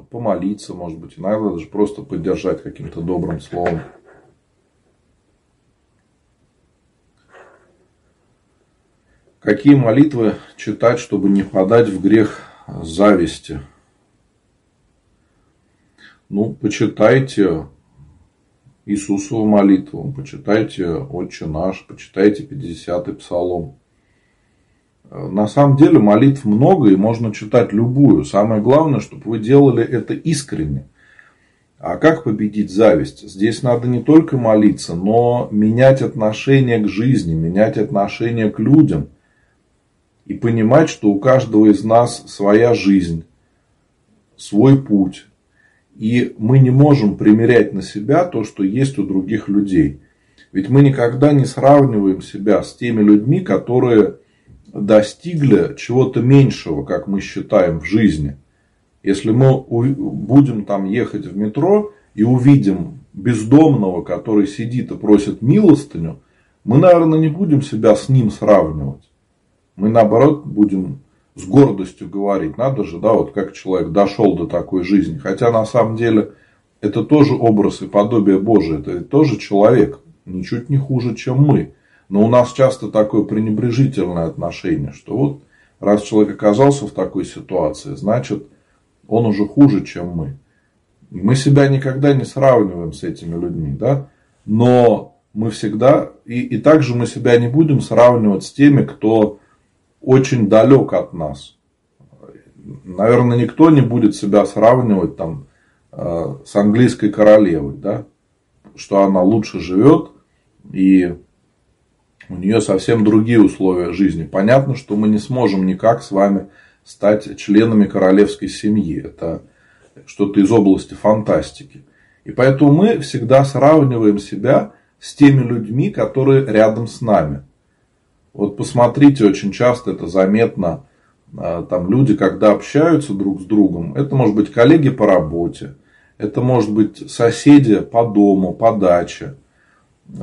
помолиться, может быть, иногда даже просто поддержать каким-то добрым словом. Какие молитвы читать, чтобы не подать в грех зависти? Ну, почитайте Иисусову молитву, почитайте Отче наш, почитайте 50-й псалом. На самом деле молитв много и можно читать любую. Самое главное, чтобы вы делали это искренне. А как победить зависть? Здесь надо не только молиться, но менять отношение к жизни, менять отношение к людям. И понимать, что у каждого из нас своя жизнь, свой путь. И мы не можем примерять на себя то, что есть у других людей. Ведь мы никогда не сравниваем себя с теми людьми, которые достигли чего-то меньшего, как мы считаем, в жизни. Если мы будем там ехать в метро и увидим бездомного, который сидит и просит милостыню, мы, наверное, не будем себя с ним сравнивать. Мы, наоборот, будем с гордостью говорить, надо же, да, вот как человек дошел до такой жизни. Хотя, на самом деле, это тоже образ и подобие Божие, это тоже человек, ничуть не хуже, чем мы. Но у нас часто такое пренебрежительное отношение, что вот раз человек оказался в такой ситуации, значит, он уже хуже, чем мы. Мы себя никогда не сравниваем с этими людьми, да? но мы всегда, и, и также мы себя не будем сравнивать с теми, кто очень далек от нас. Наверное, никто не будет себя сравнивать там, э, с английской королевой, да? что она лучше живет, и у нее совсем другие условия жизни. Понятно, что мы не сможем никак с вами стать членами королевской семьи. Это что-то из области фантастики. И поэтому мы всегда сравниваем себя с теми людьми, которые рядом с нами. Вот посмотрите, очень часто это заметно. А, там люди, когда общаются друг с другом, это может быть коллеги по работе, это может быть соседи по дому, по даче,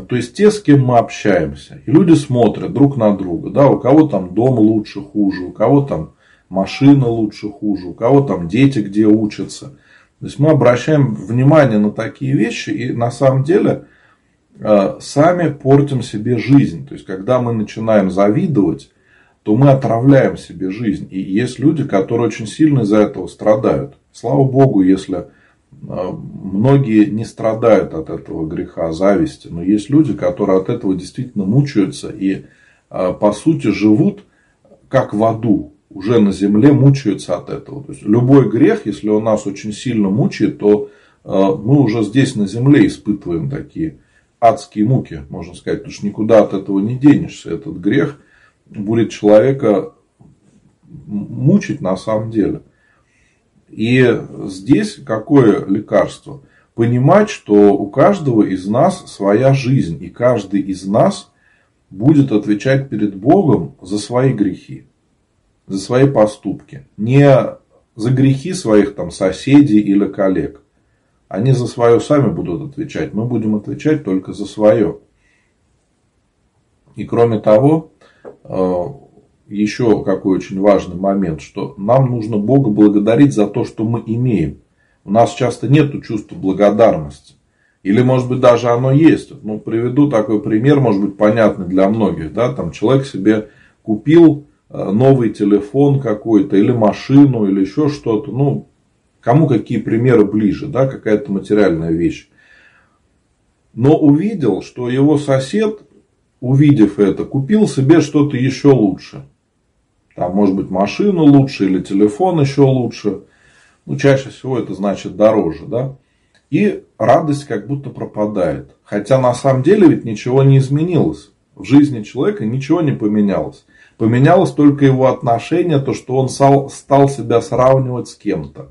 то есть те, с кем мы общаемся. И люди смотрят друг на друга. Да, у кого там дом лучше, хуже, у кого там машина лучше, хуже, у кого там дети где учатся. То есть мы обращаем внимание на такие вещи и на самом деле э, сами портим себе жизнь. То есть когда мы начинаем завидовать, то мы отравляем себе жизнь. И есть люди, которые очень сильно из-за этого страдают. Слава Богу, если многие не страдают от этого греха зависти, но есть люди, которые от этого действительно мучаются и а, по сути живут как в аду, уже на земле мучаются от этого. То есть любой грех, если он нас очень сильно мучает, то а, мы уже здесь на земле испытываем такие адские муки, можно сказать, потому что никуда от этого не денешься. Этот грех будет человека мучить на самом деле. И здесь какое лекарство? Понимать, что у каждого из нас своя жизнь, и каждый из нас будет отвечать перед Богом за свои грехи, за свои поступки. Не за грехи своих там соседей или коллег. Они за свое сами будут отвечать. Мы будем отвечать только за свое. И кроме того, э, еще какой очень важный момент, что нам нужно Бога благодарить за то, что мы имеем. У нас часто нет чувства благодарности. Или, может быть, даже оно есть. Ну, приведу такой пример, может быть, понятный для многих. Да? Там человек себе купил э, новый телефон какой-то, или машину, или еще что-то. Ну, кому какие примеры ближе, да, какая-то материальная вещь. Но увидел, что его сосед, увидев это, купил себе что-то еще лучше. Там, может быть, машину лучше или телефон еще лучше. Ну, чаще всего это значит дороже, да. И радость как будто пропадает. Хотя на самом деле ведь ничего не изменилось. В жизни человека ничего не поменялось. Поменялось только его отношение, то, что он стал, себя сравнивать с кем-то.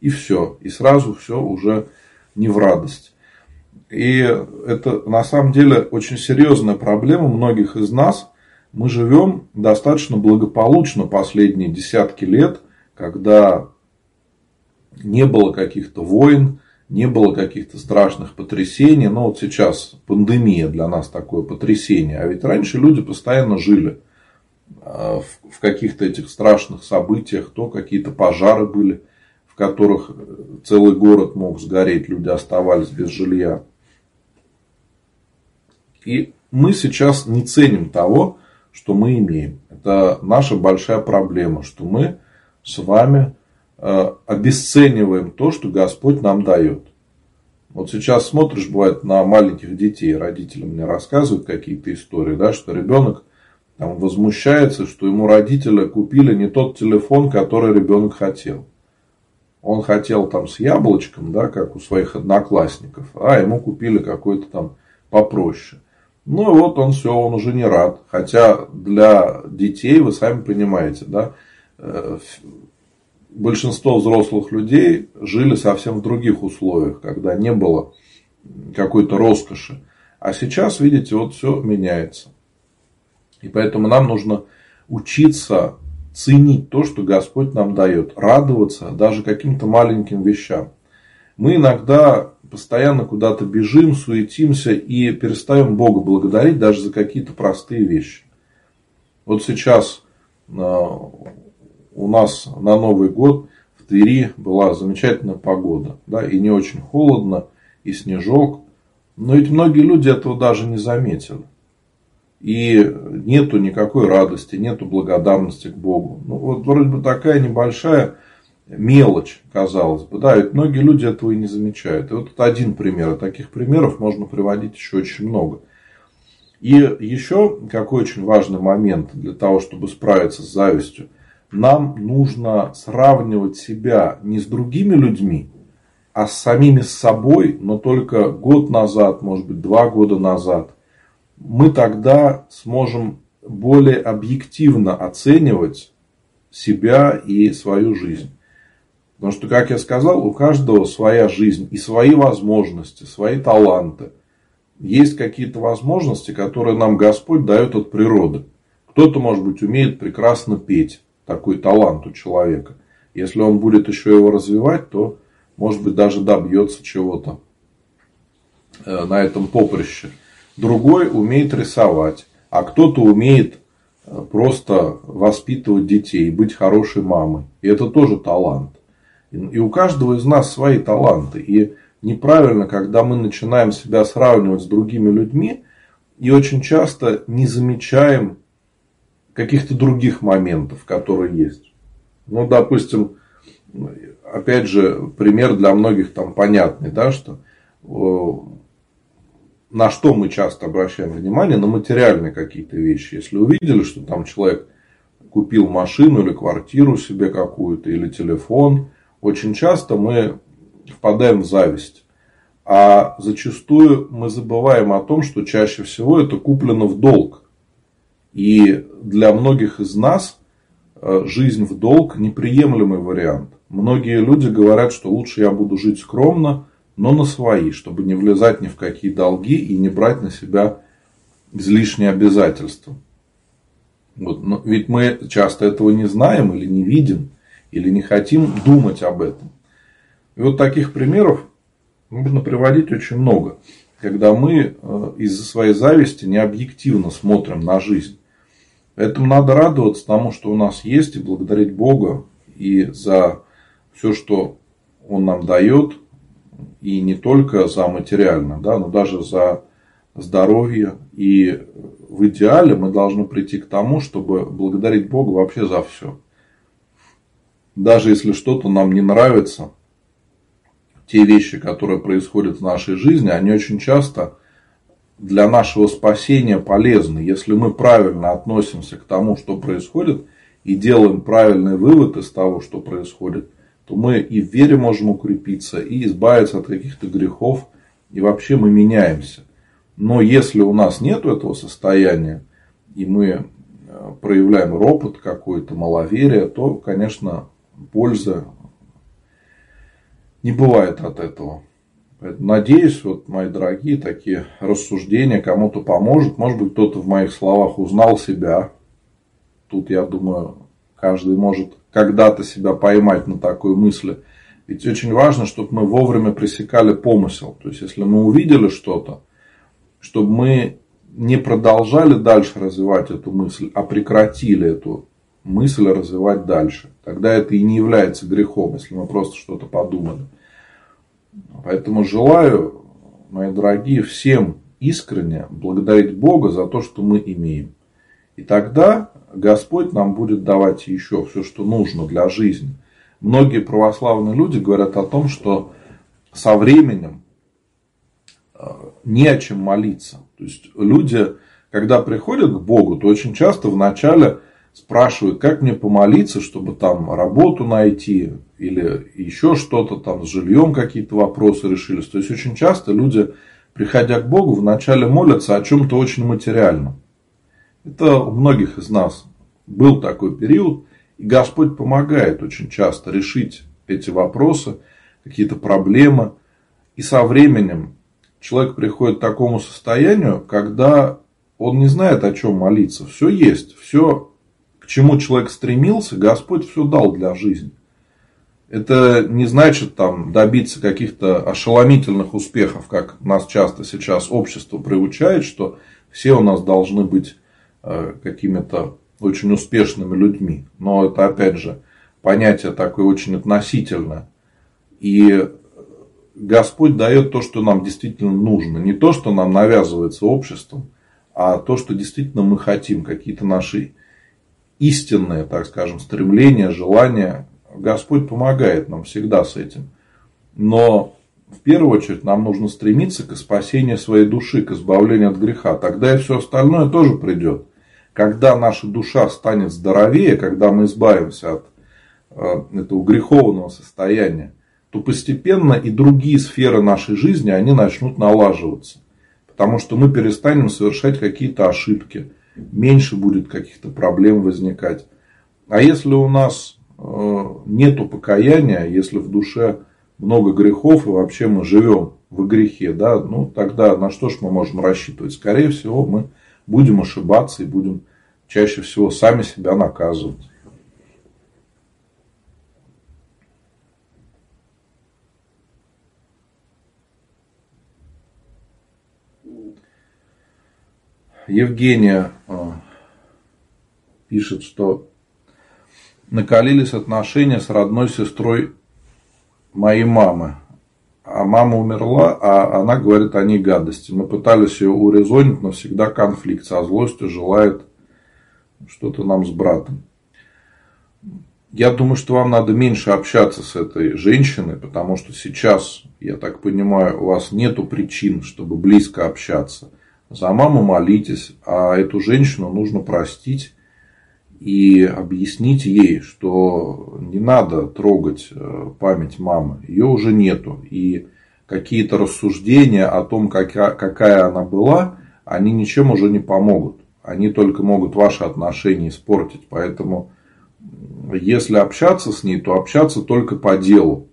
И все. И сразу все уже не в радость. И это на самом деле очень серьезная проблема многих из нас – мы живем достаточно благополучно последние десятки лет, когда не было каких-то войн, не было каких-то страшных потрясений. Но вот сейчас пандемия для нас такое потрясение. А ведь раньше люди постоянно жили а, в каких-то этих страшных событиях. То какие-то пожары были в которых целый город мог сгореть, люди оставались без жилья. И мы сейчас не ценим того, что мы имеем. Это наша большая проблема, что мы с вами э, обесцениваем то, что Господь нам дает. Вот сейчас смотришь, бывает, на маленьких детей, родители мне рассказывают какие-то истории, да, что ребенок там возмущается, что ему родители купили не тот телефон, который ребенок хотел. Он хотел там с яблочком, да, как у своих одноклассников, а ему купили какой-то там попроще. Ну и вот он все, он уже не рад. Хотя для детей, вы сами понимаете, да, э, большинство взрослых людей жили совсем в других условиях, когда не было какой-то роскоши. А сейчас, видите, вот все меняется. И поэтому нам нужно учиться ценить то, что Господь нам дает, радоваться даже каким-то маленьким вещам. Мы иногда постоянно куда-то бежим, суетимся и перестаем Бога благодарить даже за какие-то простые вещи. Вот сейчас а, у нас на Новый год в Твери была замечательная погода. Да, и не очень холодно, и снежок. Но ведь многие люди этого даже не заметили. И нету никакой радости, нету благодарности к Богу. Ну, вот вроде бы такая небольшая мелочь, казалось бы. Да, ведь многие люди этого и не замечают. И вот это один пример. А таких примеров можно приводить еще очень много. И еще какой очень важный момент для того, чтобы справиться с завистью. Нам нужно сравнивать себя не с другими людьми, а с самими собой, но только год назад, может быть, два года назад. Мы тогда сможем более объективно оценивать себя и свою жизнь. Потому что, как я сказал, у каждого своя жизнь и свои возможности, свои таланты. Есть какие-то возможности, которые нам Господь дает от природы. Кто-то, может быть, умеет прекрасно петь. Такой талант у человека. Если он будет еще его развивать, то, может быть, даже добьется чего-то э, на этом поприще. Другой умеет рисовать, а кто-то умеет э, просто воспитывать детей, быть хорошей мамой. И это тоже талант. И у каждого из нас свои таланты. И неправильно, когда мы начинаем себя сравнивать с другими людьми, и очень часто не замечаем каких-то других моментов, которые есть. Ну, допустим, опять же, пример для многих там понятный, да, что на что мы часто обращаем внимание, на материальные какие-то вещи. Если увидели, что там человек купил машину или квартиру себе какую-то, или телефон, очень часто мы впадаем в зависть. А зачастую мы забываем о том, что чаще всего это куплено в долг. И для многих из нас э, жизнь в долг неприемлемый вариант. Многие люди говорят, что лучше я буду жить скромно, но на свои, чтобы не влезать ни в какие долги и не брать на себя излишние обязательства. Вот. Но ведь мы часто этого не знаем или не видим или не хотим думать об этом. И вот таких примеров можно приводить очень много, когда мы э, из-за своей зависти не объективно смотрим на жизнь. Поэтому надо радоваться тому, что у нас есть, и благодарить Бога и за все, что Он нам дает, и не только за материально, да, но даже за здоровье. И в идеале мы должны прийти к тому, чтобы благодарить Бога вообще за все даже если что-то нам не нравится, те вещи, которые происходят в нашей жизни, они очень часто для нашего спасения полезны. Если мы правильно относимся к тому, что происходит, и делаем правильный вывод из того, что происходит, то мы и в вере можем укрепиться, и избавиться от каких-то грехов, и вообще мы меняемся. Но если у нас нет этого состояния, и мы э, проявляем ропот какой-то, маловерие, то, конечно, польза не бывает от этого. Надеюсь, вот мои дорогие, такие рассуждения кому-то поможет. Может быть, кто-то в моих словах узнал себя. Тут, я думаю, каждый может когда-то себя поймать на такой мысли. Ведь очень важно, чтобы мы вовремя пресекали помысел. То есть, если мы увидели что-то, чтобы мы не продолжали дальше развивать эту мысль, а прекратили эту мысль развивать дальше. Тогда это и не является грехом, если мы просто что-то подумали. Поэтому желаю, мои дорогие, всем искренне благодарить Бога за то, что мы имеем. И тогда Господь нам будет давать еще все, что нужно для жизни. Многие православные люди говорят о том, что со временем э, не о чем молиться. То есть люди, когда приходят к Богу, то очень часто вначале спрашивают, как мне помолиться, чтобы там работу найти или еще что-то там с жильем какие-то вопросы решились. То есть очень часто люди, приходя к Богу, вначале молятся о чем-то очень материальном. Это у многих из нас был такой период, и Господь помогает очень часто решить эти вопросы, какие-то проблемы. И со временем человек приходит к такому состоянию, когда он не знает, о чем молиться. Все есть, все, чему человек стремился, Господь все дал для жизни. Это не значит там, добиться каких-то ошеломительных успехов, как нас часто сейчас общество приучает, что все у нас должны быть э, какими-то очень успешными людьми. Но это, опять же, понятие такое очень относительное. И Господь дает то, что нам действительно нужно. Не то, что нам навязывается обществом, а то, что действительно мы хотим. Какие-то наши истинные, так скажем, стремления, желания. Господь помогает нам всегда с этим. Но в первую очередь нам нужно стремиться к спасению своей души, к избавлению от греха. Тогда и все остальное тоже придет когда наша душа станет здоровее, когда мы избавимся от э, этого греховного состояния, то постепенно и другие сферы нашей жизни, они начнут налаживаться. Потому что мы перестанем совершать какие-то ошибки, меньше будет каких-то проблем возникать. А если у нас э, нет покаяния, если в душе много грехов и вообще мы живем в грехе, да, ну тогда на что ж мы можем рассчитывать? Скорее всего, мы будем ошибаться и будем чаще всего сами себя наказывать. Евгения а, пишет, что накалились отношения с родной сестрой моей мамы а мама умерла, а она говорит о ней гадости. Мы пытались ее урезонить, но всегда конфликт со злостью желает что-то нам с братом. Я думаю, что вам надо меньше общаться с этой женщиной, потому что сейчас, я так понимаю, у вас нету причин, чтобы близко общаться. За маму молитесь, а эту женщину нужно простить и объяснить ей, что не надо трогать э, память мамы, ее уже нету. И какие-то рассуждения о том, какая она была, они ничем уже не помогут. Они только могут ваши отношения испортить. Поэтому, если общаться с ней, то общаться только по делу.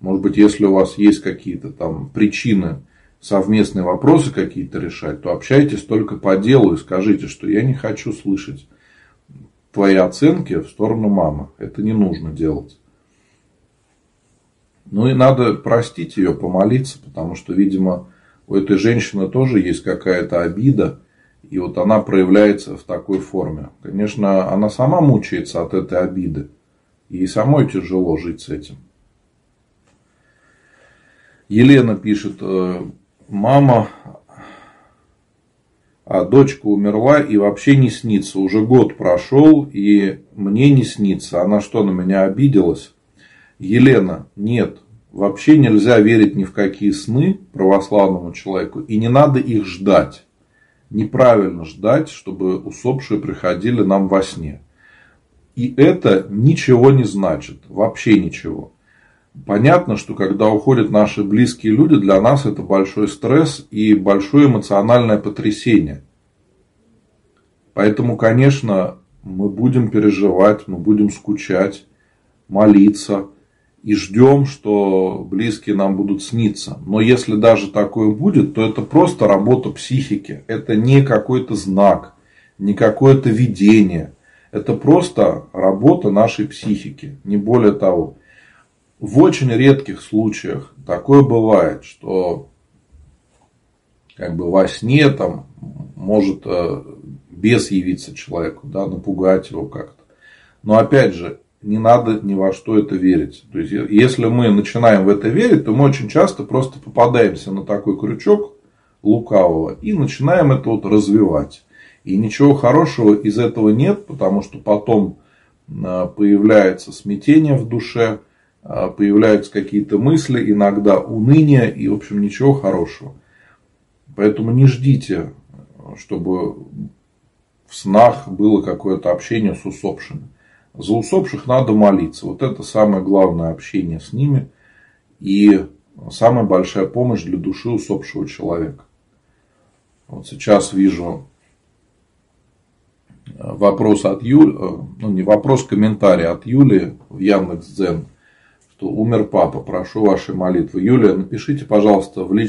Может быть, если у вас есть какие-то там причины, совместные вопросы какие-то решать, то общайтесь только по делу и скажите, что я не хочу слышать твои оценки в сторону мамы. Это не нужно делать. Ну и надо простить ее, помолиться, потому что, видимо, у этой женщины тоже есть какая-то обида, и вот она проявляется в такой форме. Конечно, она сама мучается от этой обиды, и самой тяжело жить с этим. Елена пишет, «Э, мама а дочка умерла и вообще не снится. Уже год прошел, и мне не снится. Она что, на меня обиделась? Елена, нет. Вообще нельзя верить ни в какие сны православному человеку, и не надо их ждать. Неправильно ждать, чтобы усопшие приходили нам во сне. И это ничего не значит, вообще ничего. Понятно, что когда уходят наши близкие люди, для нас это большой стресс и большое эмоциональное потрясение. Поэтому, конечно, мы будем переживать, мы будем скучать, молиться и ждем, что близкие нам будут сниться. Но если даже такое будет, то это просто работа психики. Это не какой-то знак, не какое-то видение. Это просто работа нашей психики, не более того. В очень редких случаях такое бывает, что как бы во сне там может э, бес явиться человеку, да, напугать его как-то. Но опять же, не надо ни во что это верить. То есть, если мы начинаем в это верить, то мы очень часто просто попадаемся на такой крючок лукавого и начинаем это вот развивать. И ничего хорошего из этого нет, потому что потом а, появляется смятение в душе, появляются какие-то мысли, иногда уныние и, в общем, ничего хорошего. Поэтому не ждите, чтобы в снах было какое-то общение с усопшими. За усопших надо молиться. Вот это самое главное общение с ними и самая большая помощь для души усопшего человека. Вот сейчас вижу вопрос от Юли, ну не вопрос, комментарий от Юли в Яндекс.Дзен, что умер папа, прошу вашей молитвы. Юлия, напишите, пожалуйста, в личном